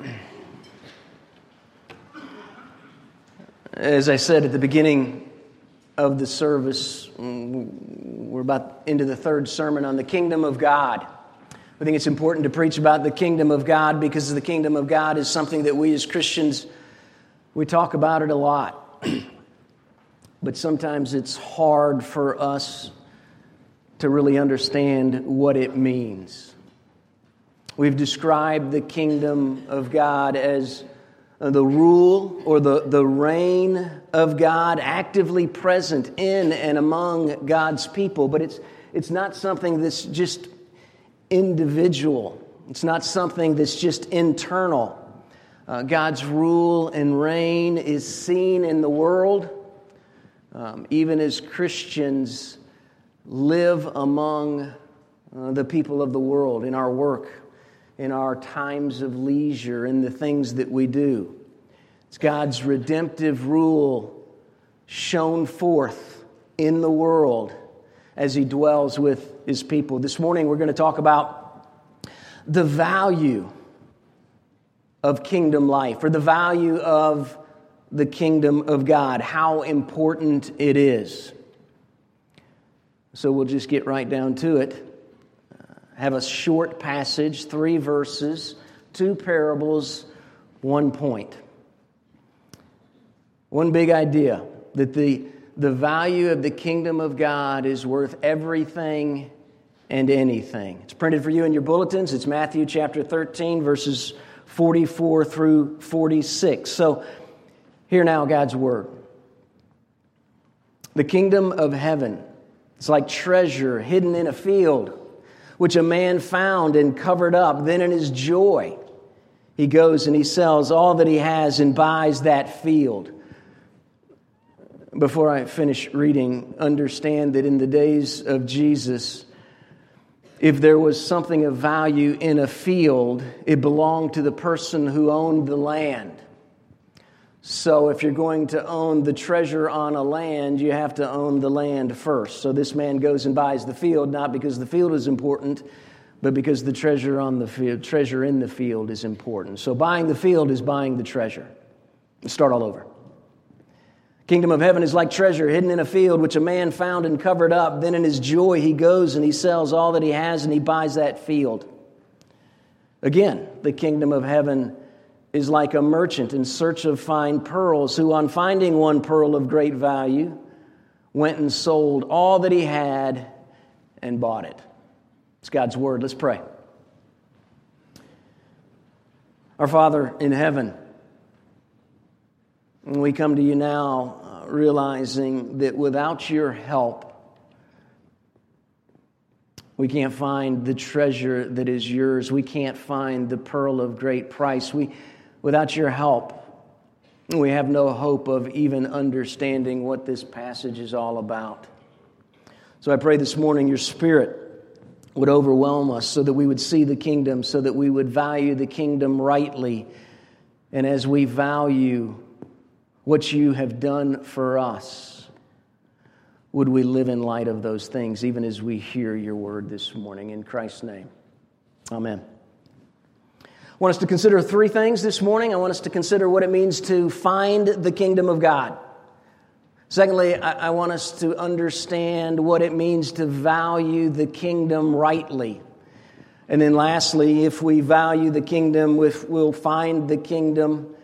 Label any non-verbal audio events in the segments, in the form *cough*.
*clears throat* As I said at the beginning of the service, we're about into the third sermon on the kingdom of God. I think it's important to preach about the kingdom of God because the kingdom of God is something that we as Christians we talk about it a lot. *clears throat* but sometimes it's hard for us to really understand what it means. We've described the kingdom of God as the rule or the, the reign of God actively present in and among God's people, but it's, it's not something that's just individual, it's not something that's just internal. Uh, God's rule and reign is seen in the world, um, even as Christians live among uh, the people of the world in our work in our times of leisure, in the things that we do. It's God's redemptive rule shown forth in the world as He dwells with His people. This morning, we're going to talk about the value of kingdom life or the value of the kingdom of God, how important it is. So we'll just get right down to it have a short passage, three verses, two parables, one point. One big idea that the, the value of the kingdom of God is worth everything and anything. It's printed for you in your bulletins. It's Matthew chapter 13, verses 44 through 46. So, hear now God's word. The kingdom of heaven is like treasure hidden in a field which a man found and covered up. Then in his joy, he goes and he sells all that he has and buys that field. Before I finish reading, understand that in the days of Jesus, if there was something of value in a field, it belonged to the person who owned the land. So, if you're going to own the treasure on a land, you have to own the land first. So, this man goes and buys the field, not because the field is important, but because the treasure on the field, treasure in the field is important. So, buying the field is buying the treasure. Let's start all over. Kingdom of heaven is like treasure hidden in a field, which a man found and covered up. Then, in his joy, he goes and he sells all that he has and he buys that field. Again, the kingdom of heaven is like a merchant in search of fine pearls, who, on finding one pearl of great value, went and sold all that he had and bought it. It's God's word. Let's pray. Our Father in heaven, we come to you now uh, realizing that without your help, we can't find the treasure that is yours. We can't find the pearl of great price. We, Without your help, we have no hope of even understanding what this passage is all about. So I pray this morning your spirit would overwhelm us so that we would see the kingdom, so that we would value the kingdom rightly. And as we value what you have done for us, would we live in light of those things, even as we hear your word this morning? In Christ's name, amen want us to consider three things this morning. I want us to consider what it means to find the kingdom of God. Secondly, I, I want us to understand what it means to value the kingdom rightly. And then lastly, if we value the kingdom, we'll find the kingdom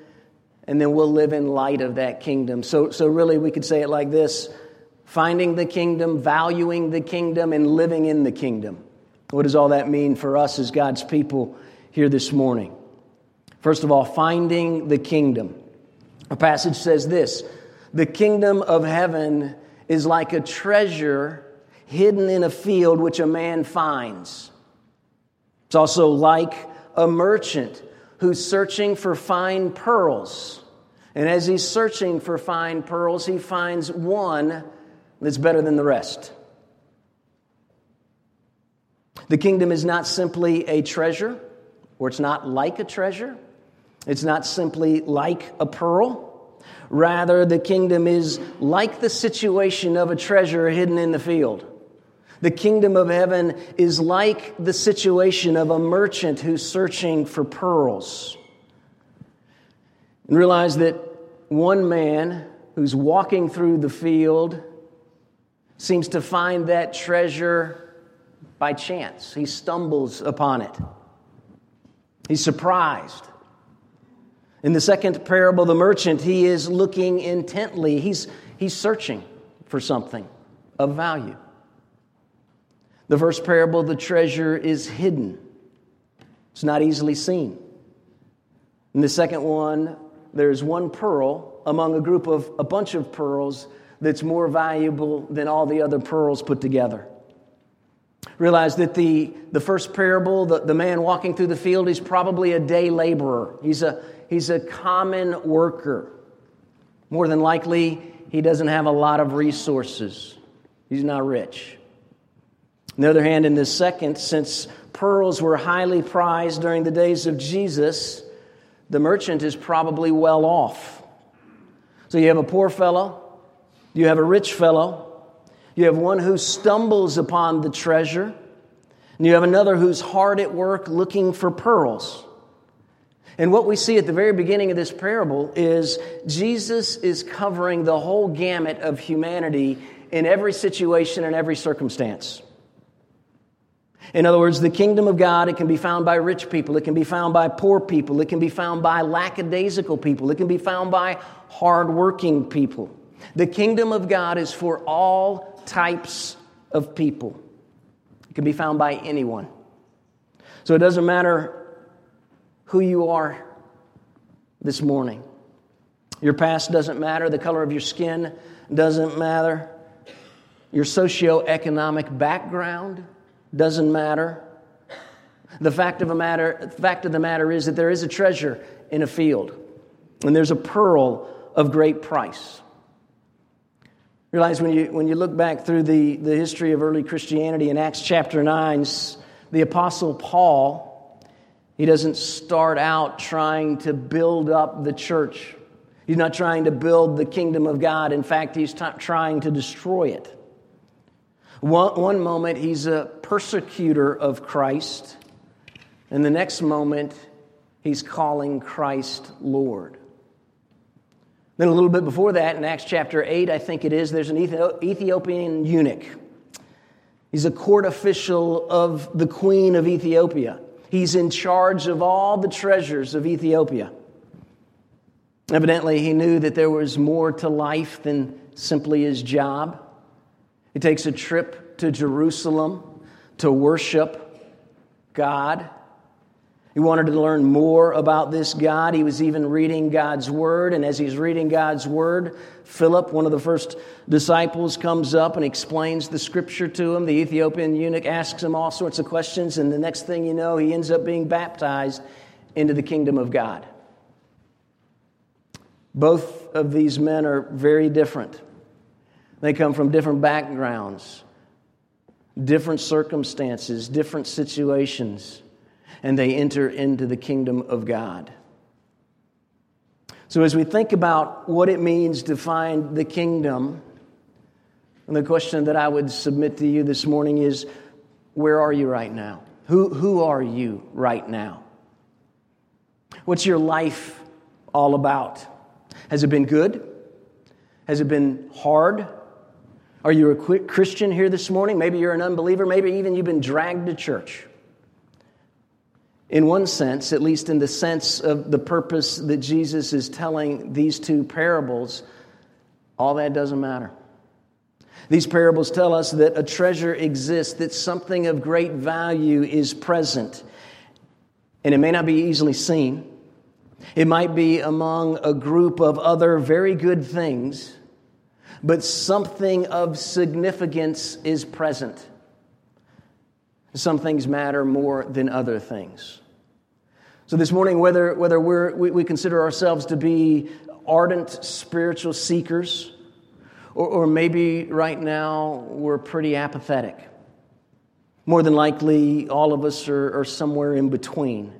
and then we'll live in light of that kingdom. So, so really, we could say it like this finding the kingdom, valuing the kingdom, and living in the kingdom. What does all that mean for us as God's people here this morning. First of all, finding the kingdom. A passage says this The kingdom of heaven is like a treasure hidden in a field which a man finds. It's also like a merchant who's searching for fine pearls. And as he's searching for fine pearls, he finds one that's better than the rest. The kingdom is not simply a treasure, or it's not like a treasure. It's not simply like a pearl. Rather, the kingdom is like the situation of a treasure hidden in the field. The kingdom of heaven is like the situation of a merchant who's searching for pearls. and realize that one man who's walking through the field seems to find that treasure by chance. He stumbles upon it. He's surprised. In the second parable, the merchant, he is looking intently. He's, he's searching for something of value. The first parable, the treasure is hidden, it's not easily seen. In the second one, there's one pearl among a group of a bunch of pearls that's more valuable than all the other pearls put together. Realize that the, the first parable, the, the man walking through the field, is probably a day laborer. He's a, he's a common worker. More than likely, he doesn't have a lot of resources. He's not rich. On the other hand, in this second, since pearls were highly prized during the days of Jesus, the merchant is probably well off. So you have a poor fellow, you have a rich fellow, you have one who stumbles upon the treasure, and you have another who's hard at work looking for pearls. And what we see at the very beginning of this parable is Jesus is covering the whole gamut of humanity in every situation and every circumstance. In other words, the kingdom of God, it can be found by rich people, it can be found by poor people, it can be found by lackadaisical people, it can be found by hardworking people. The kingdom of God is for all types of people. It can be found by anyone. So it doesn't matter who you are this morning. Your past doesn't matter, the color of your skin doesn't matter, your socioeconomic background doesn't matter. The fact of, the matter, the fact of the matter is that there is a treasure in a field, and there's a pearl of great price. Realize when you, when you look back through the, the history of early Christianity in Acts chapter 9, the Apostle Paul, he doesn't start out trying to build up the church. He's not trying to build the kingdom of God. In fact, he's t- trying to destroy it. One, one moment, he's a persecutor of Christ, and the next moment, he's calling Christ Lord. Then, a little bit before that, in Acts chapter 8, I think it is, there's an Ethiopian eunuch. He's a court official of the queen of Ethiopia. He's in charge of all the treasures of Ethiopia. Evidently, he knew that there was more to life than simply his job. He takes a trip to Jerusalem to worship God. He wanted to learn more about this God. He was even reading God's Word. And as he's reading God's Word, Philip, one of the first disciples, comes up and explains the Scripture to him. The Ethiopian eunuch asks him all sorts of questions. And the next thing you know, he ends up being baptized into the kingdom of God. Both of these men are very different. They come from different backgrounds, different circumstances, different situations, and they enter into the kingdom of God. So, as we think about what it means to find the kingdom, and the question that I would submit to you this morning is where are you right now? Who, who are you right now? What's your life all about? Has it been good? Has it been hard? Are you a Christian here this morning? Maybe you're an unbeliever. Maybe even you've been dragged to church. In one sense, at least in the sense of the purpose that Jesus is telling these two parables, all that doesn't matter. These parables tell us that a treasure exists, that something of great value is present. And it may not be easily seen. It might be among a group of other very good things but something of significance is present. Some things matter more than other things. So, this morning, whether, whether we're, we, we consider ourselves to be ardent spiritual seekers, or, or maybe right now we're pretty apathetic, more than likely all of us are, are somewhere in between.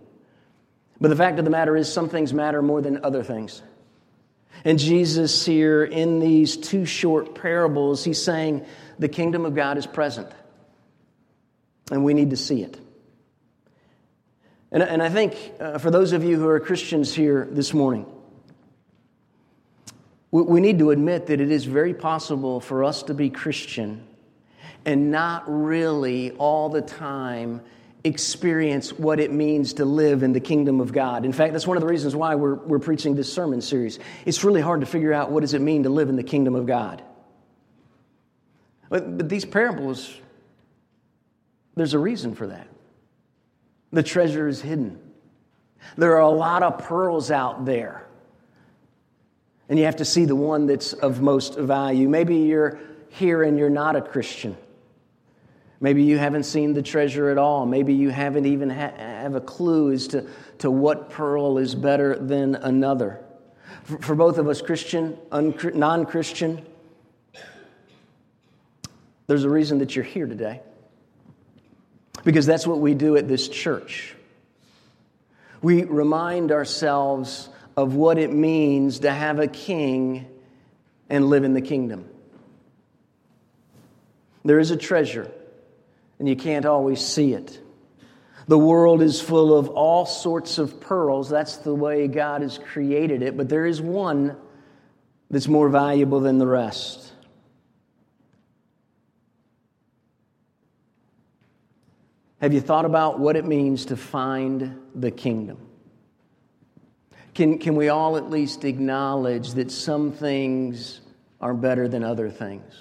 But the fact of the matter is, some things matter more than other things. And Jesus, here in these two short parables, he's saying the kingdom of God is present. And we need to see it. And, and I think uh, for those of you who are Christians here this morning, We need to admit that it is very possible for us to be Christian and not really all the time experience what it means to live in the kingdom of God. In fact, that's one of the reasons why we're, we're preaching this sermon series. It's really hard to figure out what does it mean to live in the kingdom of God. But, but these parables, there's a reason for that. The treasure is hidden. There are a lot of pearls out there. And you have to see the one that's of most value. Maybe you're here and you're not a Christian. Maybe you haven't seen the treasure at all. Maybe you haven't even ha- have a clue as to, to what pearl is better than another. For, for both of us, Christian, non Christian, there's a reason that you're here today. Because that's what we do at this church. We remind ourselves of what it means to have a king and live in the kingdom. There is a treasure, and you can't always see it. The world is full of all sorts of pearls. That's the way God has created it. But there is one that's more valuable than the rest. Have you thought about what it means to find the kingdom? Can, can we all at least acknowledge that some things are better than other things?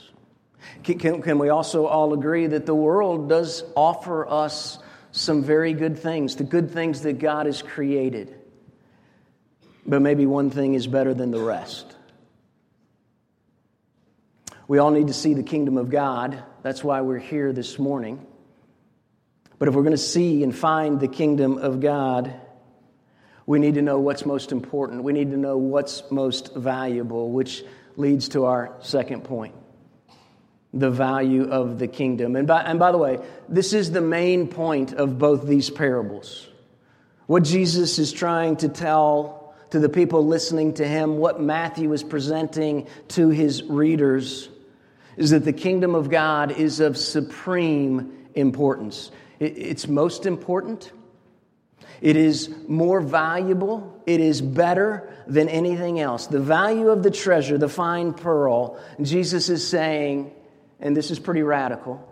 Can, can, can we also all agree that the world does offer us some very good things, the good things that God has created? But maybe one thing is better than the rest. We all need to see the kingdom of God. That's why we're here this morning. But if we're going to see and find the kingdom of God, we need to know what's most important. We need to know what's most valuable, which leads to our second point the value of the kingdom. And by, and by the way, this is the main point of both these parables. What Jesus is trying to tell to the people listening to him, what Matthew is presenting to his readers, is that the kingdom of God is of supreme importance. It's most important. It is more valuable. It is better than anything else. The value of the treasure, the fine pearl, Jesus is saying, and this is pretty radical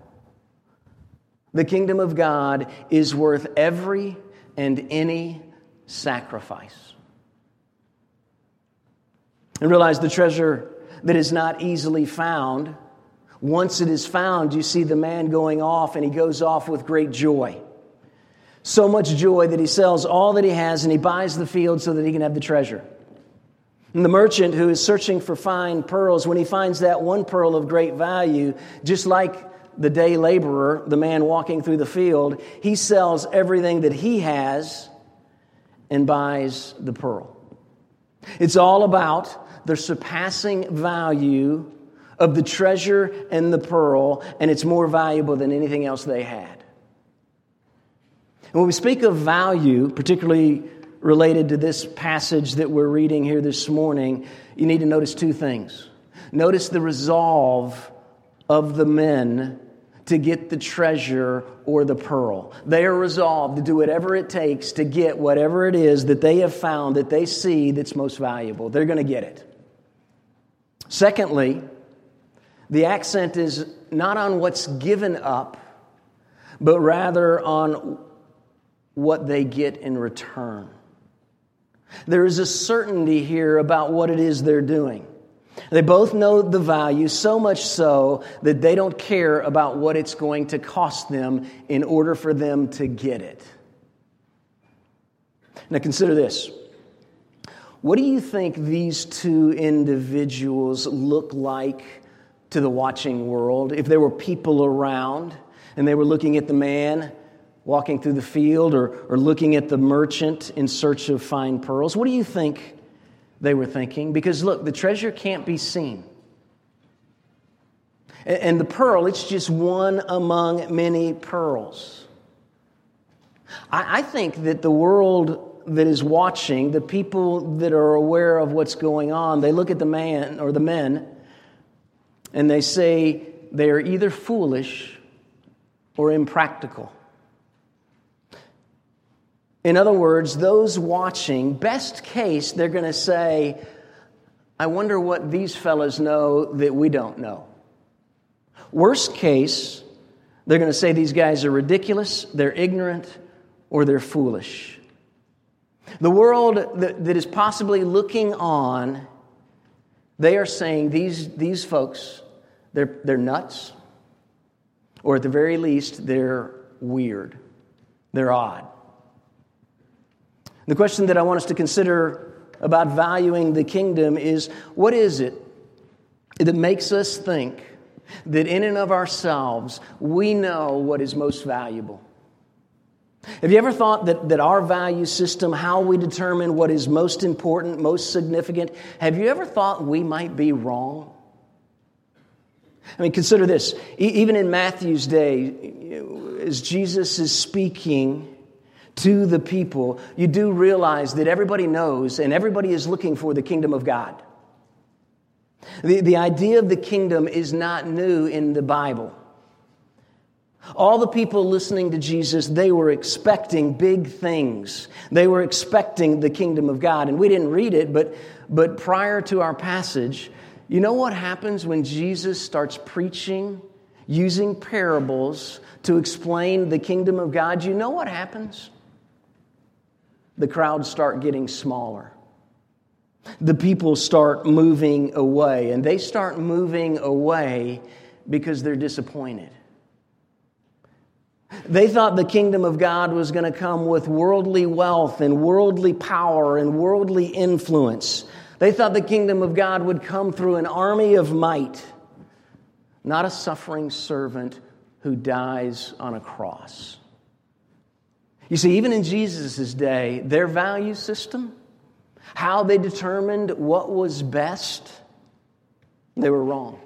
the kingdom of God is worth every and any sacrifice. And realize the treasure that is not easily found once it is found, you see the man going off, and he goes off with great joy. So much joy that he sells all that he has and he buys the field so that he can have the treasure. And the merchant who is searching for fine pearls, when he finds that one pearl of great value, just like the day laborer, the man walking through the field, he sells everything that he has and buys the pearl. It's all about the surpassing value of the treasure and the pearl, and it's more valuable than anything else they had. And when we speak of value, particularly related to this passage that we're reading here this morning, you need to notice two things. Notice the resolve of the men to get the treasure or the pearl. They are resolved to do whatever it takes to get whatever it is that they have found that they see that's most valuable. They're going to get it. Secondly, the accent is not on what's given up, but rather on what they get in return. There is a certainty here about what it is they're doing. They both know the value, so much so that they don't care about what it's going to cost them in order for them to get it. Now, consider this. What do you think these two individuals look like to the watching world, if there were people around and they were looking at the man walking through the field or, or looking at the merchant in search of fine pearls, what do you think they were thinking? Because look, the treasure can't be seen. And, and the pearl, it's just one among many pearls. I, I think that the world that is watching, the people that are aware of what's going on, they look at the man or the men and they say they are either foolish or impractical. In other words, those watching, best case, they're going to say, I wonder what these fellas know that we don't know. Worst case, they're going to say these guys are ridiculous, they're ignorant, or they're foolish. The world that, that is possibly looking on, they are saying these, these folks, they're, they're nuts, or at the very least, they're weird, they're odd. The question that I want us to consider about valuing the kingdom is what is it that makes us think that in and of ourselves we know what is most valuable? Have you ever thought that, that our value system, how we determine what is most important, most significant, have you ever thought we might be wrong? I mean, consider this. even in Matthew's day, as Jesus is speaking, to the people, you do realize that everybody knows and everybody is looking for the kingdom of God. The, the idea of the kingdom is not new in the Bible. All the people listening to Jesus, they were expecting big things. They were expecting the kingdom of God. And we didn't read it, but, but prior to our passage, you know what happens when Jesus starts preaching using parables to explain the kingdom of God? You know what happens? the crowds start getting smaller. The people start moving away, and they start moving away because they're disappointed. They thought the kingdom of God was going to come with worldly wealth and worldly power and worldly influence. They thought the kingdom of God would come through an army of might, not a suffering servant who dies on a cross. You see, even in Jesus' day, their value system, how they determined what was best, they were wrong.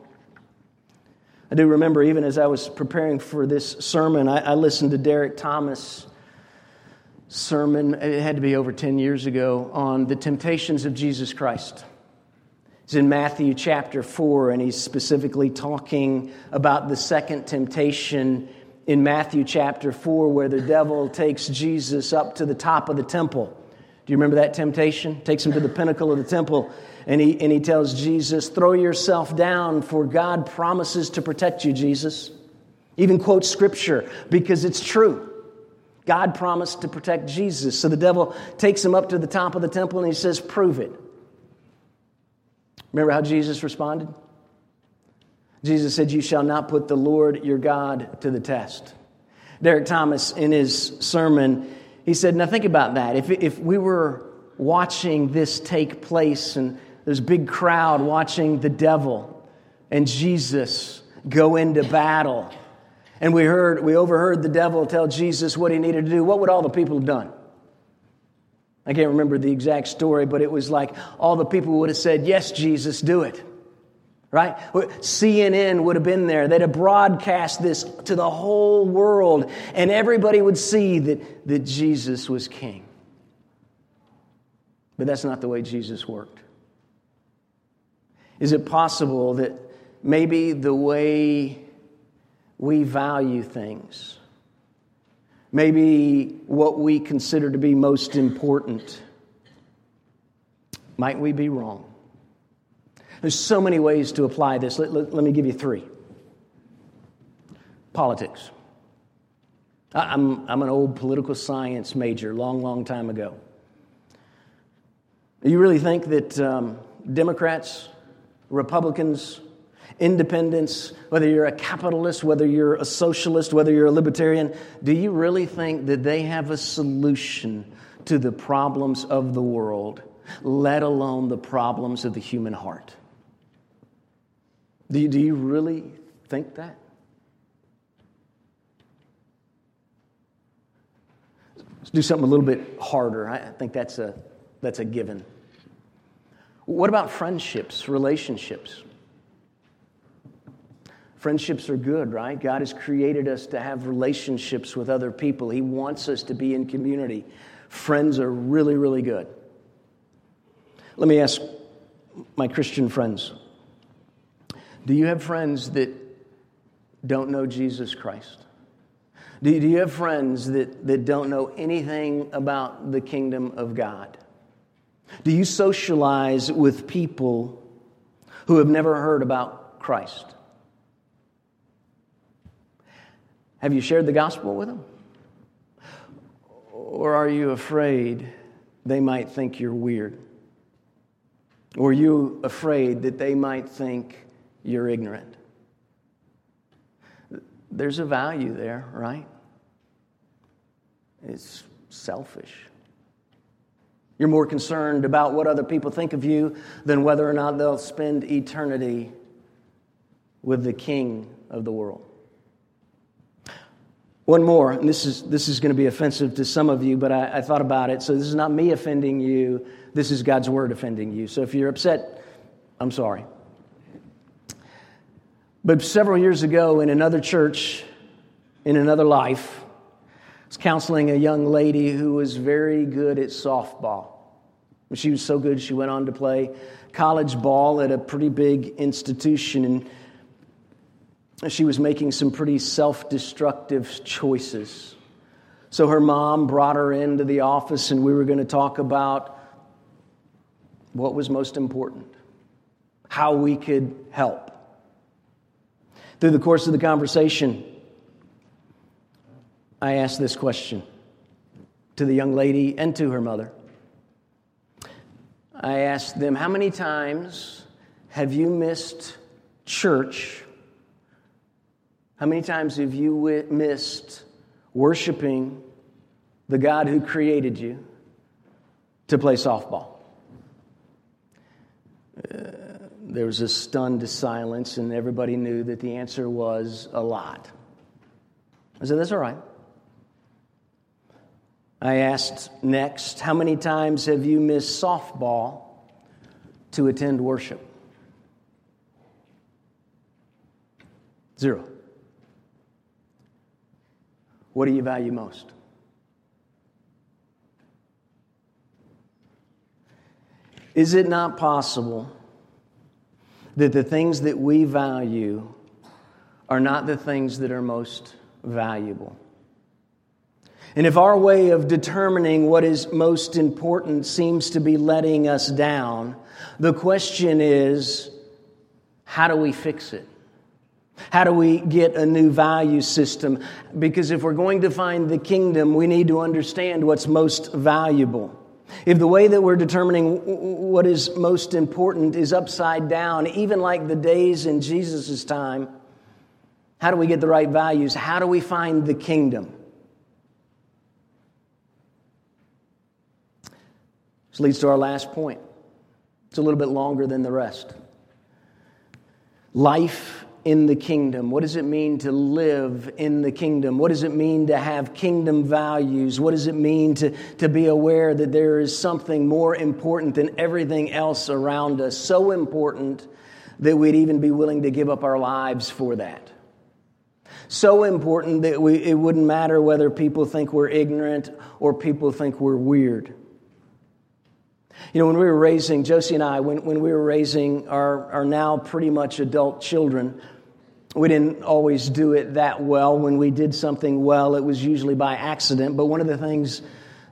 I do remember, even as I was preparing for this sermon, I, I listened to Derek Thomas' sermon, it had to be over 10 years ago, on the temptations of Jesus Christ. He's in Matthew chapter 4, and he's specifically talking about the second temptation in Matthew chapter 4 where the devil takes Jesus up to the top of the temple. Do you remember that temptation? Takes him to the pinnacle of the temple and he, and he tells Jesus, Throw yourself down, for God promises to protect you, Jesus. Even quotes scripture because it's true. God promised to protect Jesus. So the devil takes him up to the top of the temple and he says, Prove it. Remember how Jesus responded? Jesus said, You shall not put the Lord your God to the test. Derek Thomas, in his sermon, he said, Now think about that. If, if we were watching this take place and there's a big crowd watching the devil and Jesus go into battle, and we heard, we overheard the devil tell Jesus what he needed to do, what would all the people have done? I can't remember the exact story, but it was like all the people would have said, Yes, Jesus, do it right? CNN would have been there. They'd have broadcast this to the whole world, and everybody would see that, that Jesus was king. But that's not the way Jesus worked. Is it possible that maybe the way we value things, maybe what we consider to be most important, might we be wrong? There's so many ways to apply this. Let, let, let me give you three. Politics. I'm, I'm an old political science major, long, long time ago. You really think that um, Democrats, Republicans, independents, whether you're a capitalist, whether you're a socialist, whether you're a libertarian, do you really think that they have a solution to the problems of the world, let alone the problems of the human heart? Do you, do you really think that? Let's do something a little bit harder. I think that's a, that's a given. What about friendships, relationships? Friendships are good, right? God has created us to have relationships with other people. He wants us to be in community. Friends are really, really good. Let me ask my Christian friends do you have friends that don't know Jesus Christ? Do you have friends that, that don't know anything about the kingdom of God? Do you socialize with people who have never heard about Christ? Have you shared the gospel with them? Or are you afraid they might think you're weird? Or are you afraid that they might think you're ignorant? There's a value there, right? It's selfish. You're more concerned about what other people think of you than whether or not they'll spend eternity with the King of the world. One more, and this is, this is going to be offensive to some of you, but I, I thought about it. So this is not me offending you, this is God's word offending you. So if you're upset, I'm sorry. But several years ago in another church, in another life, I was counseling a young lady who was very good at softball. She was so good, she went on to play college ball at a pretty big institution. And she was making some pretty self destructive choices. So her mom brought her into the office, and we were going to talk about what was most important, how we could help. Through the course of the conversation, I asked this question to the young lady and to her mother. I asked them, How many times have you missed church how many times have you missed worshiping the God who created you to play softball? Uh, there was a stunned silence, and everybody knew that the answer was a lot. I said, That's all right. I asked next, How many times have you missed softball to attend worship? Zero. What do you value most? Is it not possible that the things that we value are not the things that are most valuable? And if our way of determining what is most important seems to be letting us down, the question is how do we fix it? How do we get a new value system? Because if we're going to find the kingdom, we need to understand what's most valuable. If the way that we're determining what is most important is upside down, even like the days in Jesus' time, how do we get the right values? How do we find the kingdom? This leads to our last point. It's a little bit longer than the rest. Life in the kingdom? What does it mean to live in the kingdom? What does it mean to have kingdom values? What does it mean to, to be aware that there is something more important than everything else around us? So important that we'd even be willing to give up our lives for that. So important that we, it wouldn't matter whether people think we're ignorant or people think we're weird. You know, when we were raising, Josie and I, when, when we were raising our, our now pretty much adult children, we didn't always do it that well. When we did something well, it was usually by accident. But one of the things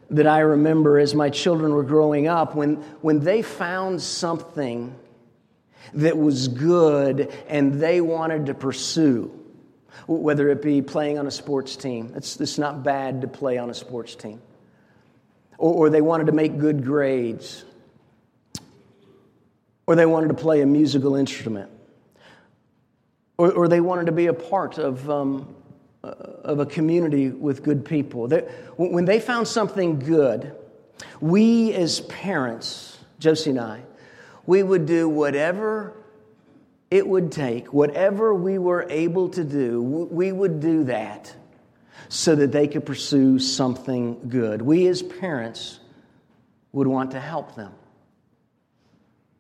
that I remember as my children were growing up, when, when they found something that was good and they wanted to pursue, whether it be playing on a sports team, it's, it's not bad to play on a sports team, or, or they wanted to make good grades, or they wanted to play a musical instrument. Or, or they wanted to be a part of, um, uh, of a community with good people. They, when they found something good, we as parents, Josie and I, we would do whatever it would take, whatever we were able to do, we would do that so that they could pursue something good. We as parents would want to help them.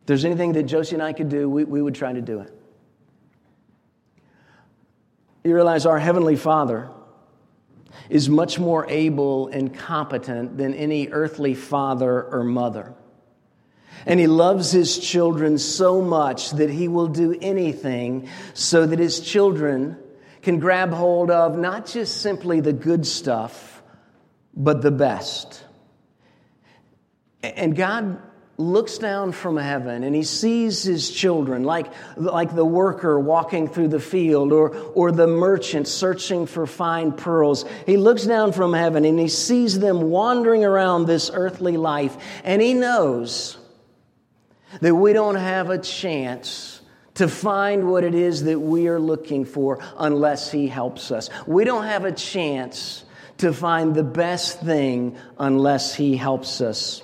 If there's anything that Josie and I could do, we, we would try to do it you realize our Heavenly Father is much more able and competent than any earthly father or mother. And he loves his children so much that he will do anything so that his children can grab hold of not just simply the good stuff, but the best. And God looks down from heaven and he sees his children, like, like the worker walking through the field or, or the merchant searching for fine pearls. He looks down from heaven and he sees them wandering around this earthly life, and he knows that we don't have a chance to find what it is that we are looking for unless he helps us. We don't have a chance to find the best thing unless he helps us.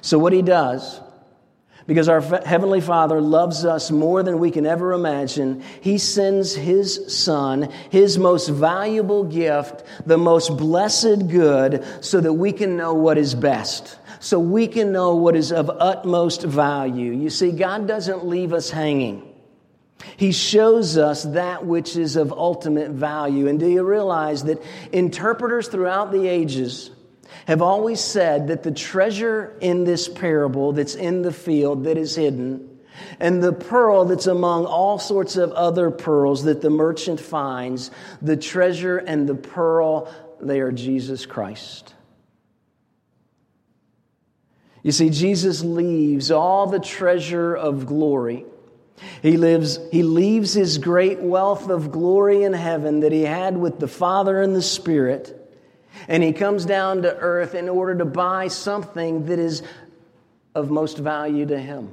So, what he does, because our Heavenly Father loves us more than we can ever imagine, he sends his Son, his most valuable gift, the most blessed good, so that we can know what is best. So we can know what is of utmost value. You see, God doesn't leave us hanging. He shows us that which is of ultimate value. And do you realize that interpreters throughout the ages have always said that the treasure in this parable that's in the field that is hidden, and the pearl that's among all sorts of other pearls that the merchant finds, the treasure and the pearl, they are Jesus Christ. You see, Jesus leaves all the treasure of glory. He, lives, he leaves his great wealth of glory in heaven that he had with the Father and the Spirit and he comes down to earth in order to buy something that is of most value to him.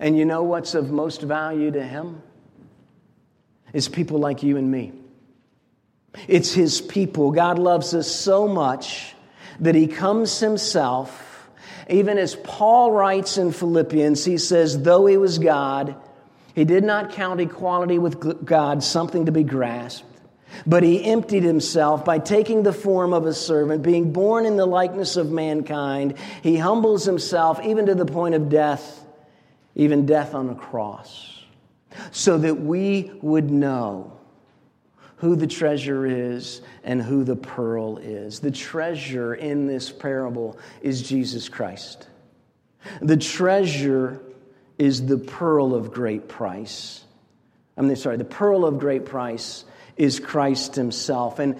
And you know what's of most value to him? Is people like you and me. It's his people. God loves us so much that he comes himself. Even as Paul writes in Philippians, he says, though he was God, he did not count equality with God something to be grasped. But he emptied himself by taking the form of a servant, being born in the likeness of mankind. He humbles himself even to the point of death, even death on a cross, so that we would know who the treasure is and who the pearl is. The treasure in this parable is Jesus Christ. The treasure is the pearl of great price. I'm sorry, the pearl of great price is Christ Himself. And,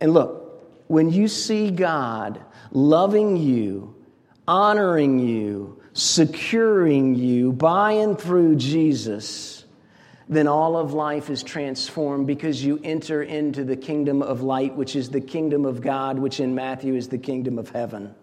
and look, when you see God loving you, honoring you, securing you by and through Jesus, then all of life is transformed because you enter into the kingdom of light, which is the kingdom of God, which in Matthew is the kingdom of heaven.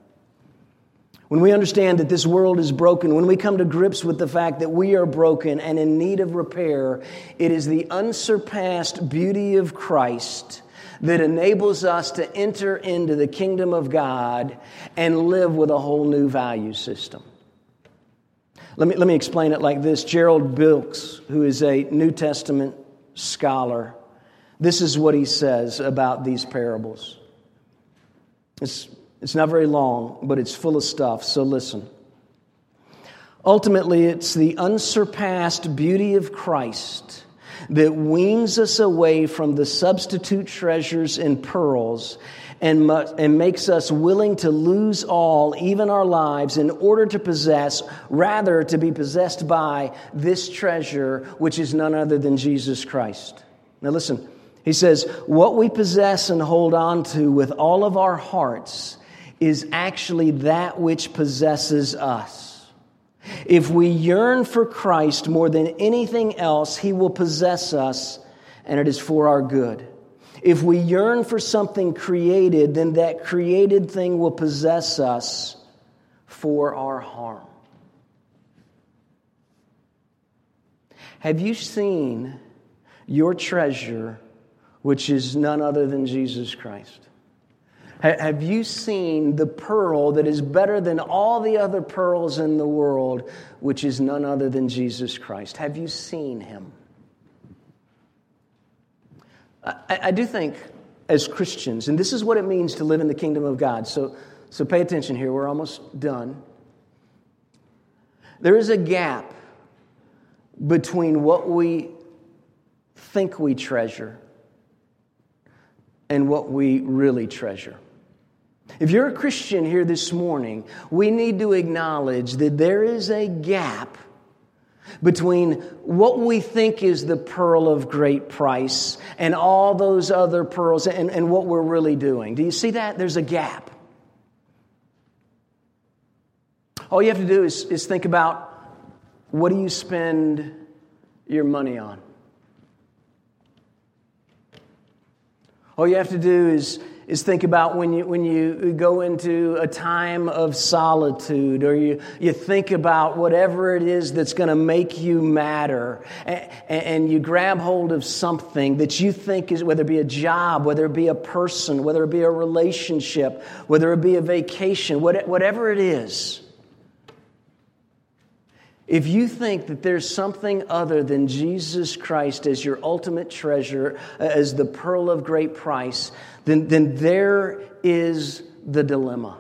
When we understand that this world is broken, when we come to grips with the fact that we are broken and in need of repair, it is the unsurpassed beauty of Christ that enables us to enter into the kingdom of God and live with a whole new value system. Let me, let me explain it like this Gerald Bilkes, who is a New Testament scholar, this is what he says about these parables. It's it's not very long, but it's full of stuff, so listen. Ultimately, it's the unsurpassed beauty of Christ that weans us away from the substitute treasures and pearls and, and makes us willing to lose all, even our lives, in order to possess, rather to be possessed by this treasure, which is none other than Jesus Christ. Now, listen, he says, What we possess and hold on to with all of our hearts is actually that which possesses us. If we yearn for Christ more than anything else, He will possess us, and it is for our good. If we yearn for something created, then that created thing will possess us for our harm. Have you seen your treasure, which is none other than Jesus Christ? Have you seen the pearl that is better than all the other pearls in the world, which is none other than Jesus Christ? Have you seen him? I, I do think, as Christians, and this is what it means to live in the kingdom of God, so, so pay attention here, we're almost done. There is a gap between what we think we treasure and what we really treasure. If you're a Christian here this morning, we need to acknowledge that there is a gap between what we think is the pearl of great price and all those other pearls and, and what we're really doing. Do you see that? There's a gap. All you have to do is, is think about what do you spend your money on? All you have to do is is think about when you, when you go into a time of solitude or you, you think about whatever it is that's going to make you matter and, and, you grab hold of something that you think is, whether it be a job, whether it be a person, whether it be a relationship, whether it be a vacation, whatever it is. If you think that there's something other than Jesus Christ as your ultimate treasure, uh, as the pearl of great price, then, then there is the dilemma.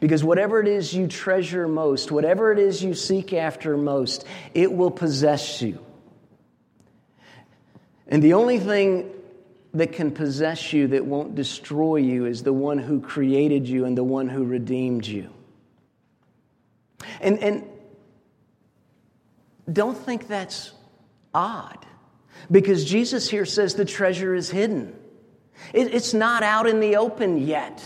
Because whatever it is you treasure most, whatever it is you seek after most, it will possess you. And the only thing that can possess you that won't destroy you is the one who created you and the one who redeemed you. And, and don't think that's odd. Because Jesus here says the treasure is hidden, it, it's not out in the open yet.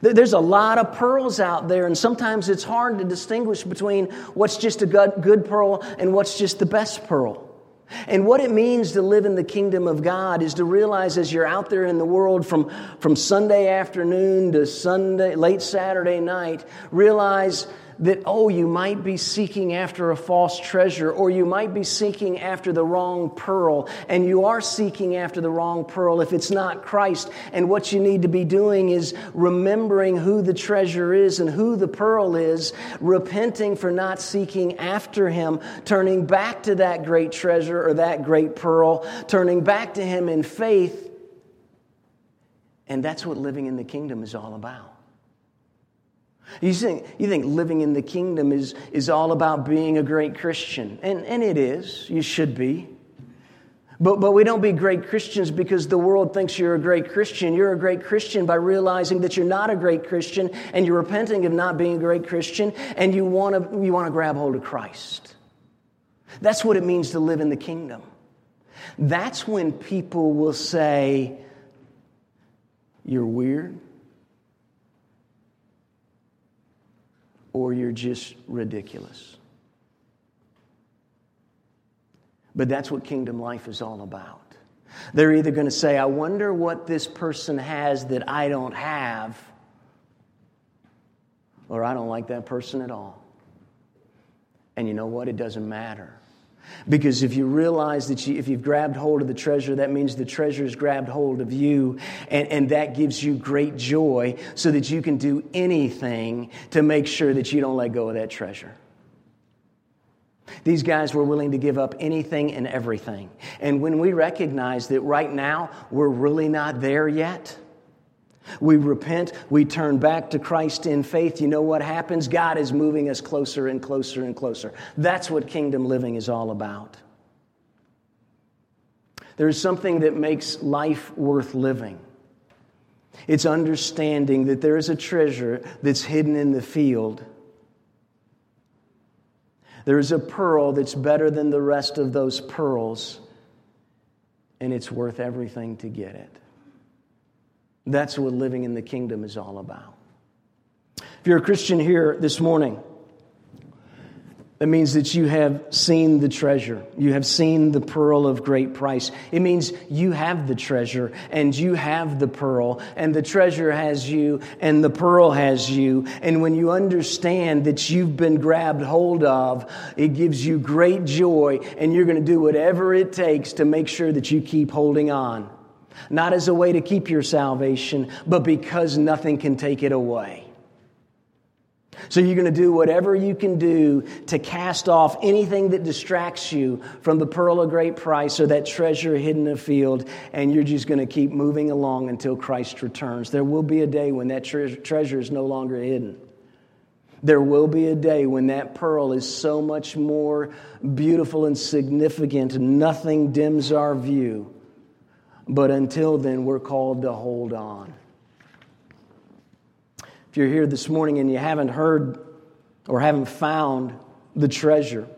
There's a lot of pearls out there, and sometimes it's hard to distinguish between what's just a good, pearl and what's just the best pearl. And what it means to live in the kingdom of God is to realize as you're out there in the world from, from Sunday afternoon to Sunday, late Saturday night, realize that, oh, you might be seeking after a false treasure, or you might be seeking after the wrong pearl, and you are seeking after the wrong pearl if it's not Christ. And what you need to be doing is remembering who the treasure is and who the pearl is, repenting for not seeking after Him, turning back to that great treasure or that great pearl, turning back to Him in faith. And that's what living in the kingdom is all about. You think, you think living in the kingdom is, is all about being a great Christian, and, and it is. You should be. But, but we don't be great Christians because the world thinks you're a great Christian. You're a great Christian by realizing that you're not a great Christian and you're repenting of not being a great Christian and you want to you want to grab hold of Christ. That's what it means to live in the kingdom. That's when people will say, You're weird. Or you're just ridiculous. But that's what kingdom life is all about. They're either going to say, I wonder what this person has that I don't have, or I don't like that person at all. And you know what? It doesn't matter. Because if you realize that you, if you've grabbed hold of the treasure, that means the treasure has grabbed hold of you, and, and that gives you great joy so that you can do anything to make sure that you don't let go of that treasure. These guys were willing to give up anything and everything. And when we recognize that right now we're really not there yet, we repent, we turn back to Christ in faith. You know what happens? God is moving us closer and closer and closer. That's what kingdom living is all about. There's something that makes life worth living. It's understanding that there is a treasure that's hidden in the field. There is a pearl that's better than the rest of those pearls, and it's worth everything to get it. That's what living in the kingdom is all about. If you're a Christian here this morning, that means that you have seen the treasure. You have seen the pearl of great price. It means you have the treasure and you have the pearl, and the treasure has you and the pearl has you. And when you understand that you've been grabbed hold of, it gives you great joy, and you're going to do whatever it takes to make sure that you keep holding on not as a way to keep your salvation, but because nothing can take it away. So you're going to do whatever you can do to cast off anything that distracts you from the pearl of great price or that treasure hidden in the field, and you're just going to keep moving along until Christ returns. There will be a day when that tre- treasure is no longer hidden. There will be a day when that pearl is so much more beautiful and significant, nothing dims our view but until then, we're called to hold on. If you're here this morning and you haven't heard or haven't found the treasure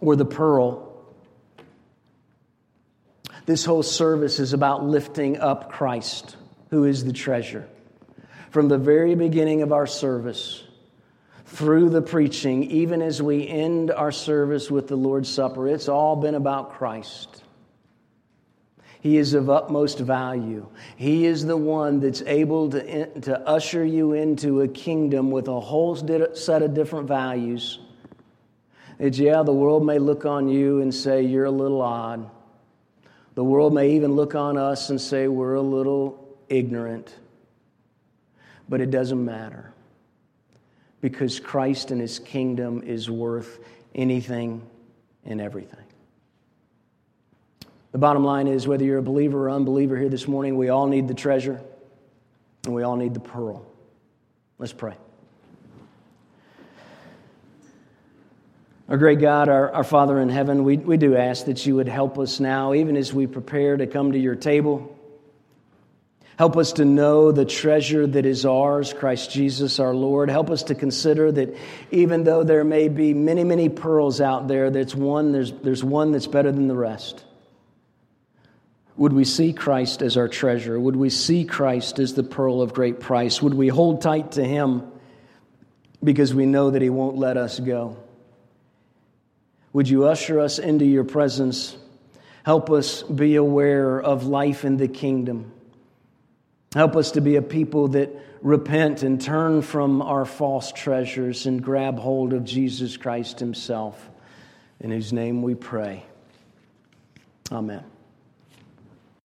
or the pearl, this whole service is about lifting up Christ, who is the treasure. from the very beginning of our service through the preaching, even as we end our service with the Lord's Supper. It's all been about Christ. He is of utmost value. He is the one that's able to, to usher you into a kingdom with a whole set of different values. That, yeah, the world may look on you and say, You're a little odd. The world may even look on us and say, We're a little ignorant. But it doesn't matter because Christ and his kingdom is worth anything and everything. The bottom line is whether you're a believer or unbeliever here this morning, we all need the treasure and we all need the pearl. Let's pray. Our great God, our, our Father in heaven, we, we do ask that you would help us now, even as we prepare to come to your table. Help us to know the treasure that is ours, Christ Jesus our Lord. Help us to consider that even though there may be many, many pearls out there, that's one, there's, there's one that's better than the rest. Would we see Christ as our treasure? Would we see Christ as the pearl of great price? Would we hold tight to him because we know that he won't let us go? Would you usher us into your presence? Help us be aware of life in the kingdom. Help us to be a people that repent and turn from our false treasures and grab hold of Jesus Christ Himself, in whose name we pray. Amen.